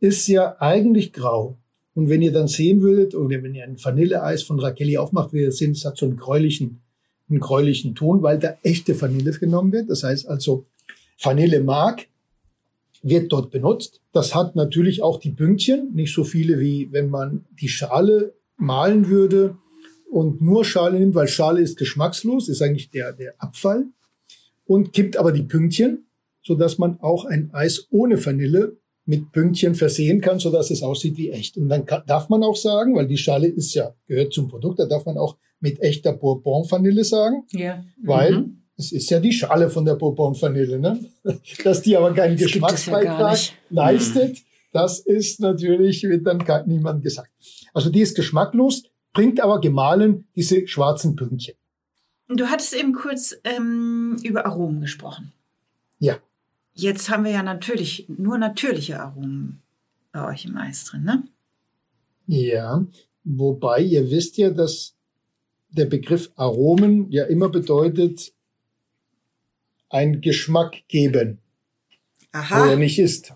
ist ja eigentlich grau. Und wenn ihr dann sehen würdet, oder wenn ihr ein Vanilleeis von Rakeli aufmacht, werdet ihr sehen, es hat so einen gräulichen, einen gräulichen Ton, weil da echte Vanille genommen wird. Das heißt also, Vanillemark wird dort benutzt. Das hat natürlich auch die Pünktchen, nicht so viele wie wenn man die Schale malen würde und nur Schale nimmt, weil Schale ist geschmackslos, ist eigentlich der, der Abfall und kippt aber die Pünktchen, so dass man auch ein Eis ohne Vanille mit Pünktchen versehen kann, so dass es aussieht wie echt. Und dann kann, darf man auch sagen, weil die Schale ist ja, gehört zum Produkt, da darf man auch mit echter Bourbon-Vanille sagen. Ja. Weil mhm. Es ist ja die Schale von der Bourbon-Vanille, ne? Dass die aber keinen Das ja Geschmacksbeitrag nicht. leistet, das ist natürlich, wird dann niemand gesagt. Also die ist geschmacklos, bringt aber gemahlen diese schwarzen Pünktchen. Du hattest eben kurz ähm, über Aromen gesprochen. Ja. Jetzt haben wir ja natürlich nur natürliche Aromen bei euch im Eis drin, ne? Ja, wobei ihr wisst ja, dass der Begriff Aromen ja immer bedeutet, ein Geschmack geben, wo er Aha. nicht ist.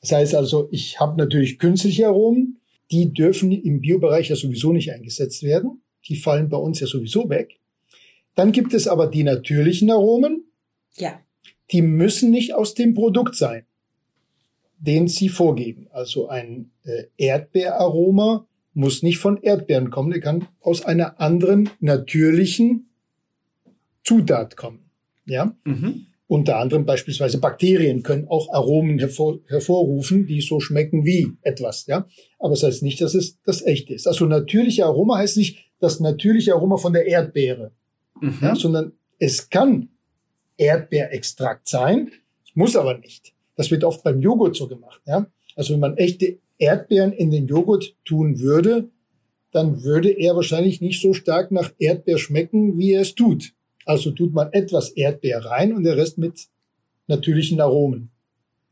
Das heißt also, ich habe natürlich künstliche Aromen, die dürfen im Biobereich ja sowieso nicht eingesetzt werden. Die fallen bei uns ja sowieso weg. Dann gibt es aber die natürlichen Aromen, Ja. Die müssen nicht aus dem Produkt sein, den sie vorgeben. Also ein äh, Erdbeeraroma muss nicht von Erdbeeren kommen, der kann aus einer anderen natürlichen Zutat kommen. Ja, Mhm. unter anderem beispielsweise Bakterien können auch Aromen hervor, hervorrufen, die so schmecken wie etwas. Ja, aber das heißt nicht, dass es das echte ist. Also natürliche Aroma heißt nicht das natürliche Aroma von der Erdbeere Mhm. ja, sondern es kann Erdbeerextrakt sein, muss aber nicht. Das wird oft beim Joghurt so gemacht. Ja? Also wenn man echte Erdbeeren in den Joghurt tun würde, dann würde er wahrscheinlich nicht so stark nach Erdbeer schmecken, wie er es tut. Also tut man etwas Erdbeer rein und der Rest mit natürlichen Aromen.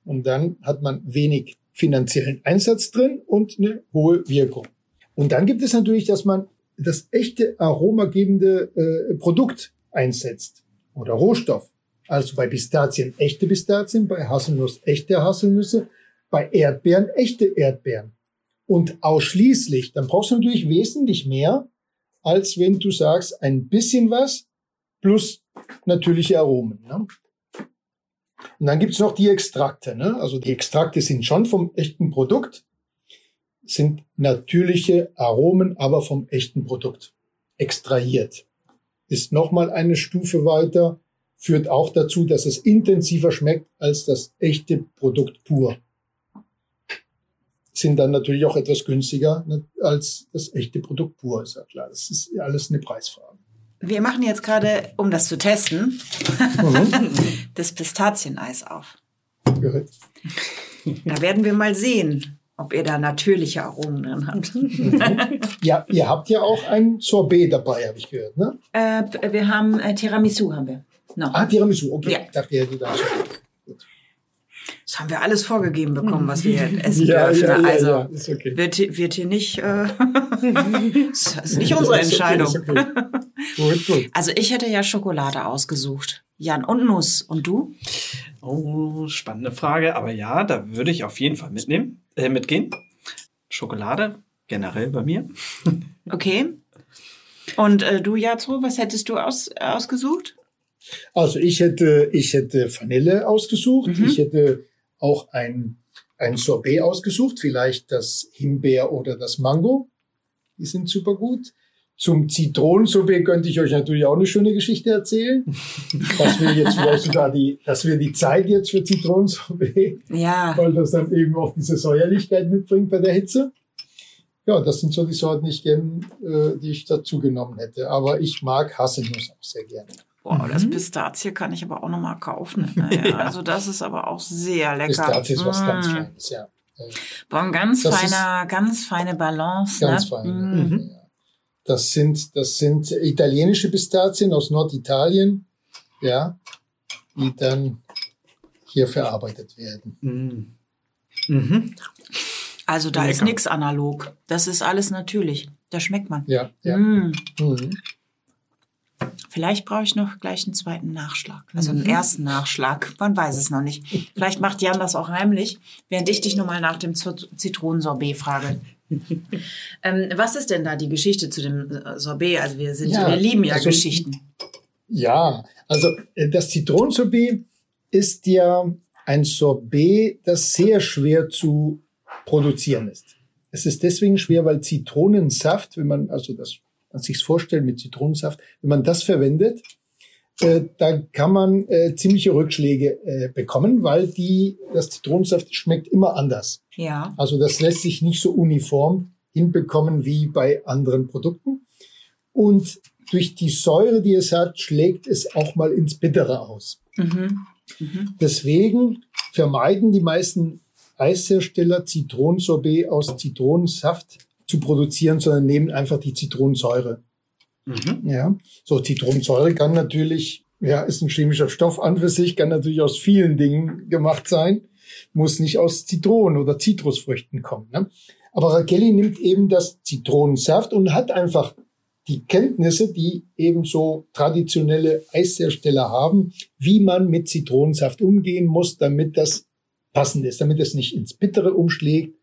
Und dann hat man wenig finanziellen Einsatz drin und eine hohe Wirkung. Und dann gibt es natürlich, dass man das echte aromagebende äh, Produkt einsetzt oder Rohstoff. Also bei Pistazien echte Pistazien, bei Haselnuss echte Haselnüsse, bei Erdbeeren echte Erdbeeren. Und ausschließlich, dann brauchst du natürlich wesentlich mehr, als wenn du sagst, ein bisschen was plus natürliche Aromen. Ne? Und dann gibt's noch die Extrakte. Ne? Also die Extrakte sind schon vom echten Produkt, sind natürliche Aromen, aber vom echten Produkt extrahiert. Ist nochmal eine Stufe weiter, führt auch dazu, dass es intensiver schmeckt als das echte Produkt pur. Sind dann natürlich auch etwas günstiger ne, als das echte Produkt pur, ist ja klar. Das ist ja alles eine Preisfrage. Wir machen jetzt gerade, um das zu testen, Mhm. das Pistazieneis auf. Gehört. Da werden wir mal sehen, ob ihr da natürliche Aromen drin habt. Ja, ihr habt ja auch ein Sorbet dabei, habe ich gehört. Ne? äh, wir haben äh, Tiramisu haben wir. Noch. Ah, Tiramisu, okay. Ja. Ich dachte, ihr hättet da schon. Das haben wir alles vorgegeben bekommen, was wir essen Ja, dürfen. ja, ja, also ja, ist okay. Wird, hier- wird hier nicht, äh, das ist nicht unsere Ist okay, Entscheidung. okay. Gut, gut. Also ich hätte ja Schokolade ausgesucht. Jan und Nuss. Und du? Oh, spannende Frage. Aber ja, da würde ich auf jeden Fall mitnehmen, äh, mitgehen. Schokolade generell bei mir. Okay. Und äh, du, Jazro, was hättest du aus, ausgesucht? Also ich hätte, ich hätte Vanille ausgesucht. Mhm. Ich hätte auch ein, ein Sorbet ausgesucht. Vielleicht das Himbeer oder das Mango. Die sind super gut. Zum Zitronensorbet könnte ich euch natürlich auch eine schöne Geschichte erzählen. dass wir jetzt vielleicht sogar die, dass wir die Zeit jetzt für Zitronensorbet Ja. weil das dann eben auch diese Säuerlichkeit mitbringt bei der Hitze. Ja, das sind so die Sorten, die ich, gern, äh, die ich dazu genommen hätte. Aber ich mag Haselnuss auch sehr gerne. Boah, das Pistazie kann ich aber auch noch mal kaufen. Naja, Also das ist aber auch sehr lecker. Pistazie ist was ganz Mm. Feines, ja. Boah, ein ganz Das feiner, ganz feine Balance. Ganz ne? fein. Mm. Ja. Das sind, das sind italienische Pistazien aus Norditalien, ja, die dann hier verarbeitet werden. Mhm. Mhm. Also da ist Lecker. nichts analog. Das ist alles natürlich. Da schmeckt man. Ja, ja. Mm. Mhm. Vielleicht brauche ich noch gleich einen zweiten Nachschlag. Also Mhm. einen ersten Nachschlag. Man weiß es noch nicht. Vielleicht macht Jan das auch heimlich, während ich dich nochmal nach dem Zit- Zitronensorbet frage. ähm, was ist denn da die Geschichte zu dem äh, Sorbet? Also wir sind, Ja, wir lieben ja also- Geschichten. Ja, also äh, das Zitronensorbet ist ja ein Sorbet, das sehr schwer zu produzieren ist. Es ist deswegen schwer, weil Zitronensaft, wenn man also das man sich's vorstellt mit Zitronensaft, wenn man das verwendet, äh, da kann man äh, ziemliche Rückschläge äh, bekommen, weil die das Zitronensaft schmeckt immer anders. Ja. Also das lässt sich nicht so uniform hinbekommen wie bei anderen Produkten. Und durch die Säure, die es hat, schlägt es auch mal ins Bittere aus. Mhm. Mhm. Deswegen vermeiden die meisten Eishersteller Zitronensorbet aus Zitronensaft zu produzieren, sondern nehmen einfach die Zitronensäure. Mhm. Ja, so Zitronensäure kann natürlich, ja, ist ein chemischer Stoff an für sich, kann natürlich aus vielen Dingen gemacht sein, muss nicht aus Zitronen oder Zitrusfrüchten kommen. Ne? Aber Raquelli nimmt eben das Zitronensaft und hat einfach die Kenntnisse, die eben so traditionelle Eishersteller haben, wie man mit Zitronensaft umgehen muss, damit das passend ist, damit es nicht ins Bittere umschlägt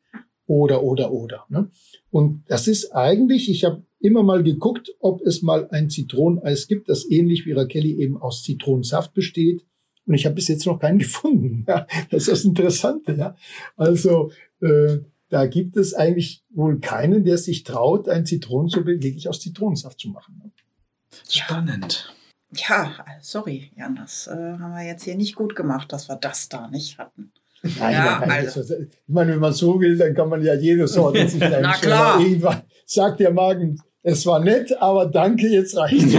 oder, oder, oder. Ne? Und das ist eigentlich, ich habe immer mal geguckt, ob es mal ein Zitroneneis gibt, das ähnlich wie Raquelli eben aus Zitronensaft besteht. Und ich habe bis jetzt noch keinen gefunden. Ja, das ist das Interessante. Ja. Also äh, da gibt es eigentlich wohl keinen, der sich traut, ein Zitronensuppe wirklich aus Zitronensaft zu machen. Ne? Spannend. Ja, sorry, Jan, das äh, haben wir jetzt hier nicht gut gemacht, dass wir das da nicht hatten. Nein, ja, nein, also. ich meine, wenn man so will, dann kann man ja jede Sorte sich Na klar. Irgendwann sagt der Magen, es war nett, aber danke, jetzt reicht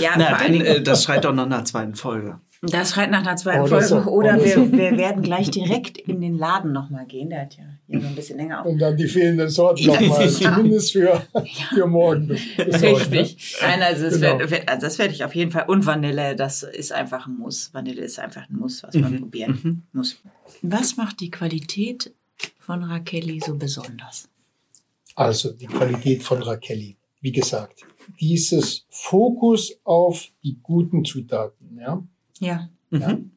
ja, Na, denn, äh, das schreit doch noch nach einer zweiten Folge. Das schreit nach einer zweiten Folge. So, oder wir, so. wir, werden gleich direkt in den Laden nochmal gehen. Der hat ja hier noch ein bisschen länger auf. Und dann die fehlenden Sorten nochmal, zumindest für, für morgen. Ne? Richtig. Ne? Nein, also, genau. das, werd, also das werde ich auf jeden Fall. Und Vanille, das ist einfach ein Muss. Vanille ist einfach ein Muss, was man mhm. probieren mhm. muss. Was macht die Qualität von Rakelli so besonders? Also die Qualität von Rakelli, wie gesagt, dieses Fokus auf die guten Zutaten, ja ja. ja. Mhm.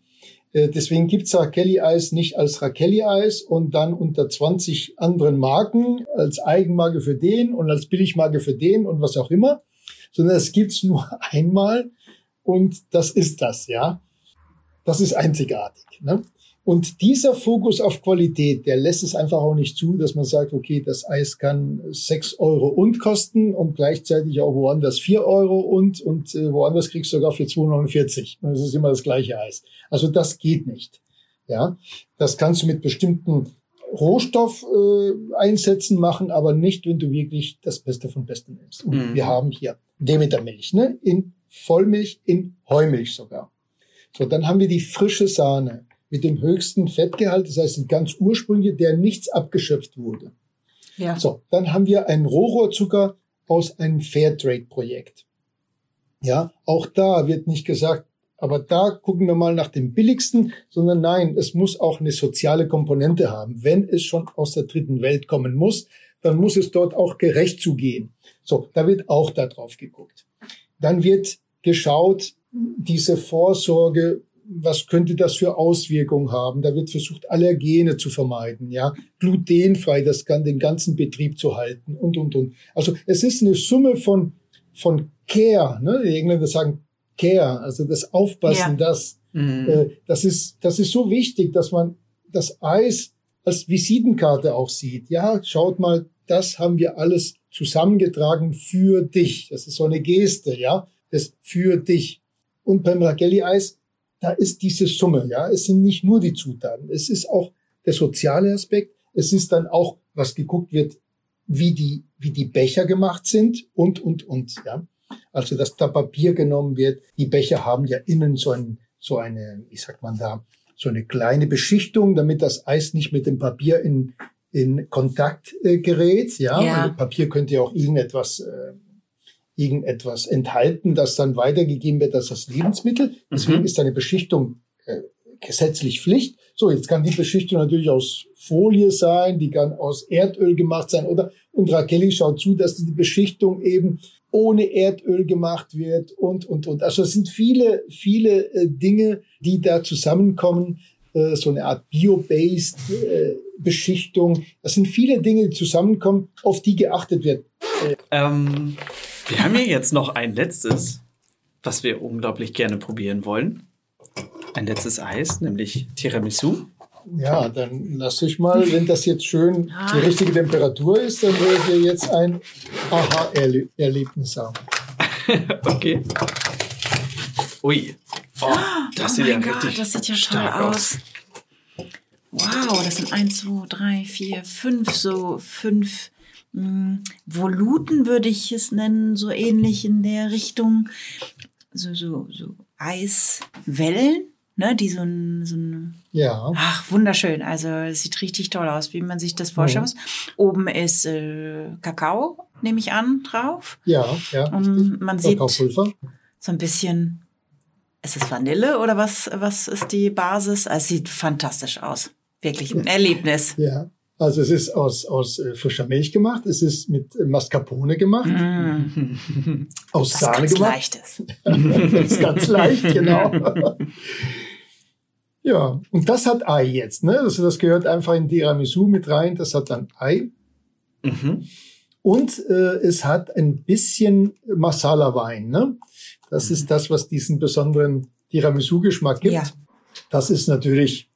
Äh, deswegen gibt's Rakelli-Eis nicht als Rakelli-Eis und dann unter 20 anderen Marken als Eigenmarke für den und als Billigmarke für den und was auch immer, sondern es gibt's nur einmal und das ist das, ja. Das ist einzigartig. Ne? Und dieser Fokus auf Qualität, der lässt es einfach auch nicht zu, dass man sagt, okay, das Eis kann sechs Euro und kosten und gleichzeitig auch woanders vier Euro und und äh, woanders kriegst du sogar für 2,49. Und das ist immer das gleiche Eis. Also das geht nicht. Ja, das kannst du mit bestimmten Rohstoffeinsätzen äh, machen, aber nicht, wenn du wirklich das Beste von Besten nimmst. Und mhm. wir haben hier Demetermilch, ne? In Vollmilch, in Heumilch sogar. So, dann haben wir die frische Sahne mit dem höchsten Fettgehalt, das heißt ganz ursprünglich, der nichts abgeschöpft wurde. Ja. So, dann haben wir einen Rohrohrzucker aus einem Fairtrade-Projekt. Ja, auch da wird nicht gesagt, aber da gucken wir mal nach dem billigsten, sondern nein, es muss auch eine soziale Komponente haben. Wenn es schon aus der dritten Welt kommen muss, dann muss es dort auch gerecht zugehen. So, da wird auch da drauf geguckt. Dann wird geschaut, diese Vorsorge was könnte das für Auswirkungen haben? Da wird versucht, Allergene zu vermeiden, ja, glutenfrei, das kann den ganzen Betrieb zu halten und, und, und. Also es ist eine Summe von, von Care, ne? Die Engländer sagen Care, also das Aufpassen, ja. das, mhm. äh, das ist, das ist so wichtig, dass man das Eis als Visitenkarte auch sieht. Ja, schaut mal, das haben wir alles zusammengetragen für dich. Das ist so eine Geste, ja, das für dich. Und beim Ragelli-Eis da ist diese Summe, ja. Es sind nicht nur die Zutaten. Es ist auch der soziale Aspekt. Es ist dann auch, was geguckt wird, wie die, wie die Becher gemacht sind und, und, und, ja. Also, dass da Papier genommen wird. Die Becher haben ja innen so ein, so eine, wie sagt man da, so eine kleine Beschichtung, damit das Eis nicht mit dem Papier in, in Kontakt äh, gerät. Ja, ja. Papier könnte ja auch irgendetwas äh, irgendetwas enthalten, das dann weitergegeben wird als das Lebensmittel. Deswegen mhm. ist eine Beschichtung äh, gesetzlich Pflicht. So, jetzt kann die Beschichtung natürlich aus Folie sein, die kann aus Erdöl gemacht sein oder und Raquel schaut zu, dass die Beschichtung eben ohne Erdöl gemacht wird und und und. Also es sind viele viele äh, Dinge, die da zusammenkommen, äh, so eine Art bio-based äh, Beschichtung. Das sind viele Dinge, die zusammenkommen, auf die geachtet wird. Ähm, wir haben ja jetzt noch ein letztes, was wir unglaublich gerne probieren wollen. Ein letztes Eis, nämlich Tiramisu. Ja, dann lass ich mal, wenn das jetzt schön die richtige Temperatur ist, dann werden wir jetzt ein Aha-Erlebnis haben. okay. Ui. Oh, das oh sieht ja Gott, richtig das sieht ja toll aus. aus. Wow, das sind eins, zwei, drei, vier, fünf, so fünf mh, hm, Voluten würde ich es nennen, so ähnlich in der Richtung. So, so, so Eiswellen, ne, die so ein, so ein Ja. Ach, wunderschön. Also es sieht richtig toll aus, wie man sich das vorstellen muss. Oben ist äh, Kakao, nehme ich an, drauf. Ja, ja. Und man sieht so ein bisschen. Ist es Vanille oder was, was ist die Basis? Es sieht fantastisch aus. Wirklich ein Erlebnis. Ja. Also es ist aus, aus äh, frischer Milch gemacht, es ist mit Mascarpone gemacht, Mm, aus was Sahne ganz gemacht. Leichtes. das ist ganz leicht, genau. ja, und das hat Ei jetzt, ne? Also das gehört einfach in Tiramisu mit rein, das hat dann Ei. Mhm. Und äh, es hat ein bisschen Masala-Wein, ne? Das ist das, was diesen besonderen Tiramisu-Geschmack gibt. Ja. Das ist natürlich,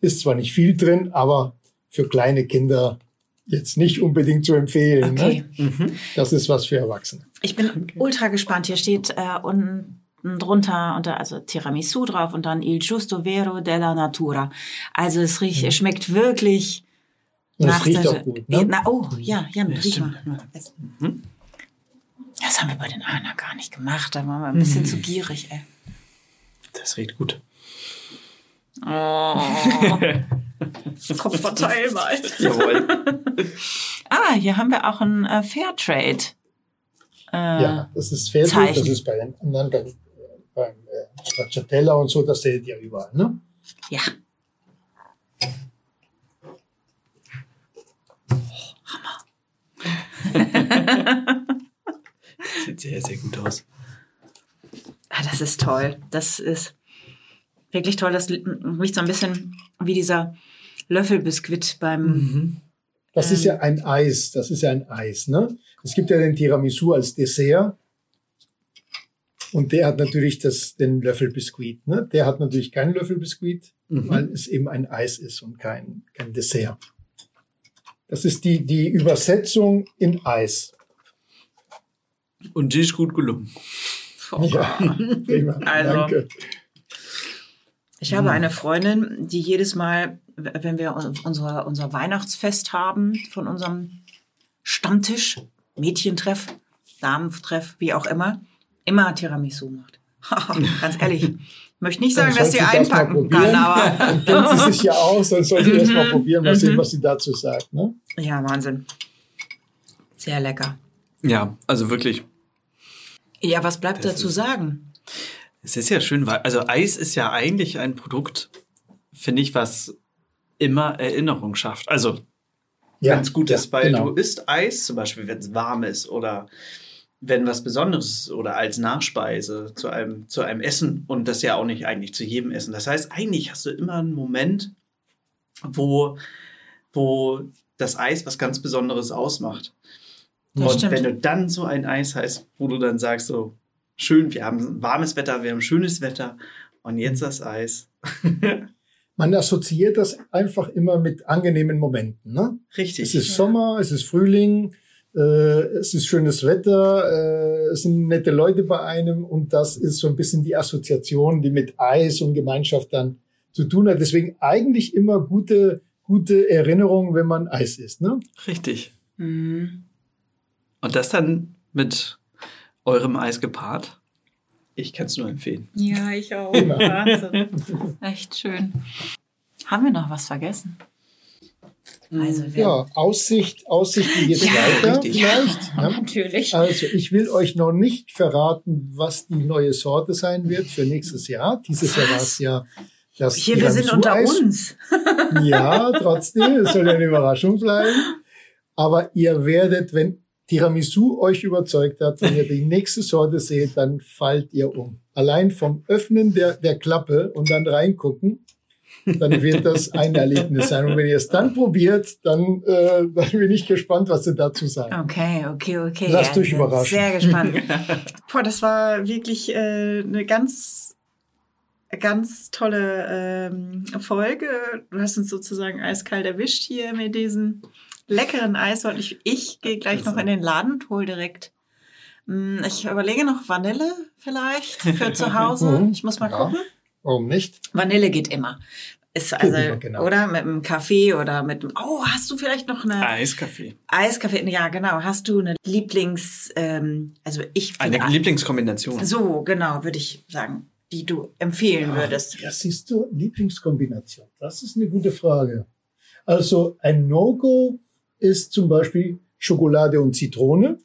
ist zwar nicht viel drin, aber für kleine Kinder jetzt nicht unbedingt zu empfehlen. Okay. Ne? Das ist was für Erwachsene. Ich bin ultra gespannt. Hier steht äh, unten drunter, unter, also Tiramisu drauf und dann Il Giusto Vero della Natura. Also es riecht, es schmeckt wirklich Und es nach riecht der- auch gut. Ne? Na, oh, ja, Jan, riech stimmt. mal. Das, das haben wir bei den Ana gar nicht gemacht. Da waren wir ein bisschen zu gierig, ey. Das riecht gut. Oh. Komm, verteil mal. Jawohl. Ah, hier haben wir auch ein äh, Fairtrade. Äh, Ja, das ist Fairtrade, das ist bei den anderen, beim, beim äh, Stracciatella und so, das seht ihr überall. Ne? Ja. Sieht sehr, sehr gut aus. Ah, das ist toll. Das ist wirklich toll. Das riecht so ein bisschen wie dieser Löffelbiskuit beim. Das ist ja ein Eis, das ist ja ein Eis. Ne? Es gibt ja den Tiramisu als Dessert. Und der hat natürlich das, den Löffelbiskuit. Ne? Der hat natürlich keinen Löffelbiskuit, weil es eben ein Eis ist und kein, kein Dessert. Das ist die, die Übersetzung in Eis. Und die ist gut gelungen. Ja, prima. Also. Danke. Ich habe eine Freundin, die jedes Mal, wenn wir unser, unser Weihnachtsfest haben, von unserem Stammtisch, Mädchentreff, Damentreff, wie auch immer, immer Tiramisu macht. Ganz ehrlich. Ich möchte nicht sagen, Dann dass sie einpacken kann, aber Dann kennt sie sich ja aus, dann soll sie das mal Mhm. probieren, mal sehen, Mhm. was sie dazu sagt. Ne? ja, Wahnsinn. Sehr lecker. Ja, also wirklich. Ja, was bleibt dazu ist- sagen? Es ist ja schön, weil, also Eis ist ja eigentlich ein Produkt, finde ich, was immer Erinnerung schafft. Also, Ja, es gut ja, ist, weil genau. du isst Eis, zum Beispiel, wenn es warm ist oder wenn was Besonderes ist oder als Nachspeise zu einem, zu einem Essen und das ja auch nicht eigentlich zu jedem Essen. Das heißt, eigentlich hast du immer einen Moment, wo, wo das Eis was ganz Besonderes ausmacht. Das und stimmt. wenn du dann so ein Eis hast, wo du dann sagst, so schön, wir haben warmes Wetter, wir haben schönes Wetter und jetzt das Eis. Man assoziiert das einfach immer mit angenehmen Momenten. Ne? Richtig. Es ist Sommer, es ist Frühling, äh, es ist schönes Wetter, äh, es sind nette Leute bei einem und das ist so ein bisschen die Assoziation, die mit Eis und Gemeinschaft dann zu tun hat. Deswegen eigentlich immer gute, gute Erinnerungen, wenn man Eis isst. Ne? Richtig. Hm. Und das dann mit eurem Eis gepaart. Ich kann es nur empfehlen. Ja, ich auch. Wahnsinn. Echt schön. Haben wir noch was vergessen? Also, wir, Ja, Aussicht, Aussicht, wie geht's Ja, weiter richtig. vielleicht? Ja. natürlich. Also ich will euch noch nicht verraten, was die neue Sorte sein wird für nächstes Jahr. Dieses Jahr war es ja das Hier, wir sind unter uns. Ja, trotzdem, es soll ja eine Überraschung bleiben. Aber ihr werdet, wenn Tiramisu euch überzeugt hat, wenn ihr die nächste Sorte seht, dann fallt ihr um. Allein vom Öffnen der, der Klappe und dann reingucken, dann wird das ein Erlebnis sein. Und wenn ihr es dann probiert, dann, äh, dann bin ich gespannt, was ihr dazu sagt. Okay, okay, okay. Lasst Ja, euch ich bin überraschen. Sehr gespannt. Boah, das war wirklich äh, eine ganz, ganz tolle ähm, Folge. Du hast uns sozusagen eiskalt erwischt hier mit diesen leckeren Eis. Und ich, ich gehe gleich noch in den Laden und hol direkt. Mm, Ich überlege noch Vanille vielleicht für zu Hause. Mhm. Ich muss mal Ja. gucken. Warum nicht? Vanille geht immer. Ist also, Kürbiger, genau. oder? Mit einem Kaffee oder mit einem, oh, hast du vielleicht noch eine Eiskaffee. Eiskaffee? Ja, genau. Hast du eine Lieblings, ähm, also ich Eine Lieblingskombination. so, genau, würde ich sagen, die du empfehlen würdest. Ja, siehst du, Lieblingskombination. Das ist eine gute Frage. Also ein No-Go ist zum Beispiel Schokolade und Zitrone.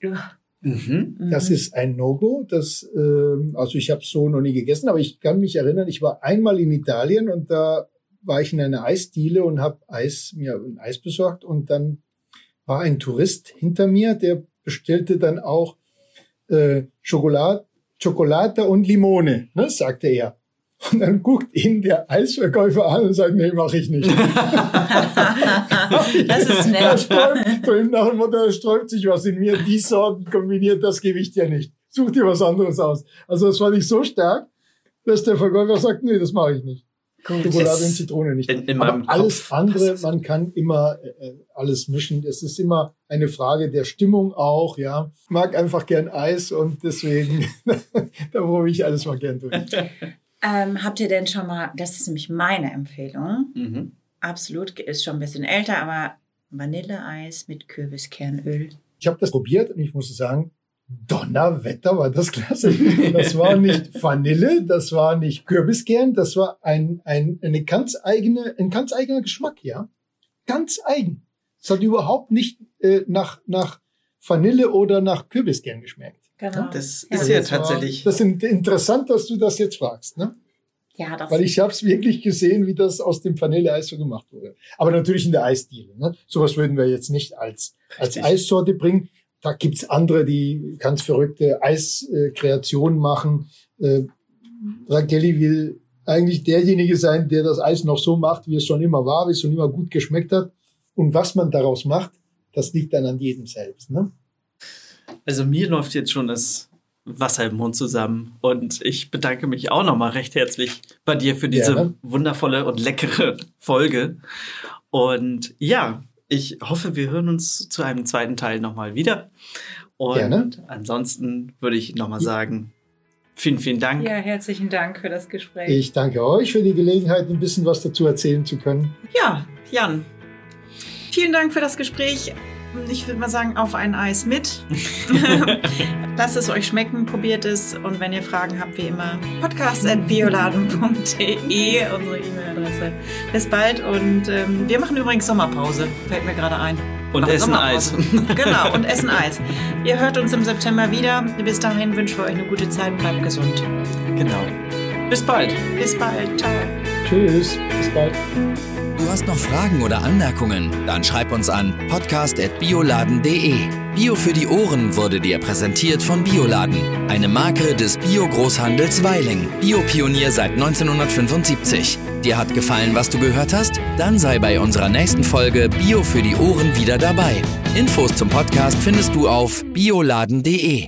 Mhm. Das ist ein No-Go. Das, ähm, also ich habe so noch nie gegessen, aber ich kann mich erinnern, ich war einmal in Italien und da war ich in einer Eisdiele und habe Eis, mir ein Eis besorgt und dann war ein Tourist hinter mir, der bestellte dann auch äh, Schokolade, Schokolade und Limone, ne, sagte er. Und dann guckt ihn der Eisverkäufer an und sagt, nee, mache ich nicht. Das ist Er nett. sträubt, so ihm nach dem Motto, da sträubt sich was in mir, die Sorten kombiniert, das gebe ich dir nicht. Such dir was anderes aus. Also das fand ich so stark, dass der Verkäufer sagt, nee, das mache ich nicht. Schokolade und Zitrone nicht. in- in Aber alles Kopf andere, man kann immer äh, alles mischen. Es ist immer eine Frage der Stimmung auch, ja. Ich mag einfach gern Eis und deswegen, da probiere ich alles mal gern durch. Ähm, habt ihr denn schon mal, das ist nämlich meine Empfehlung, Mhm. absolut, ist schon ein bisschen älter, aber Vanilleeis mit Kürbiskernöl. Ich habe das probiert und ich muss sagen, Donnerwetter war das klasse. Das war nicht Vanille, das war nicht Kürbiskern, das war ein, ein, eine ganz eigene, ein ganz eigener Geschmack, ja. Ganz eigen. Es hat überhaupt nicht äh, nach, nach Vanille oder nach Kürbiskern geschmeckt. Genau. Das Ja, ist ja das war- tatsächlich. Das ist interessant, dass du das jetzt fragst, ne? Ja, das Weil ich habe es wirklich gesehen, wie das aus dem Vanilleeis so gemacht wurde. Aber natürlich in der Eisdiele. Ne? Sowas würden wir jetzt nicht als, als. Eissorte bringen. Da gibt's andere, die ganz verrückte Eiskreationen machen. Äh, Raqueli will eigentlich derjenige sein, der das Eis noch so macht, wie es schon immer war, wie es schon immer gut geschmeckt hat. Und was man daraus macht, das liegt dann an jedem selbst. Ne? Also mir läuft jetzt schon das Wasser im Mund zusammen. Und ich bedanke mich auch nochmal recht herzlich bei dir für diese Gerne. wundervolle und leckere Folge. Und ja, ich hoffe, wir hören uns zu einem zweiten Teil nochmal wieder. Und Gerne. ansonsten würde ich nochmal sagen, vielen, vielen Dank. Ja, herzlichen Dank für das Gespräch. Ich danke euch für die Gelegenheit, ein bisschen was dazu erzählen zu können. Ja, Jan. Vielen Dank für das Gespräch. Ich würde mal sagen, auf ein Eis mit. Lasst es euch schmecken, probiert es. Und wenn ihr Fragen habt, wie immer, podcast.bioladen.de, unsere E-Mail-Adresse. Bis bald und ähm, wir machen übrigens Sommerpause, fällt mir gerade ein. Und essen Eis. Genau, und essen Eis. Ihr hört uns im September wieder. Bis dahin wünschen wir euch eine gute Zeit. Bleibt gesund. Genau. Bis bald. Bis bald. Ciao. Tschüss, bis bald. Du hast noch Fragen oder Anmerkungen? Dann schreib uns an podcast.bioladen.de. Bio für die Ohren wurde dir präsentiert von Bioladen, eine Marke des Bio-Großhandels Weiling. Biopionier seit 1975. Dir hat gefallen, was du gehört hast? Dann sei bei unserer nächsten Folge Bio für die Ohren wieder dabei. Infos zum Podcast findest du auf bioladen.de.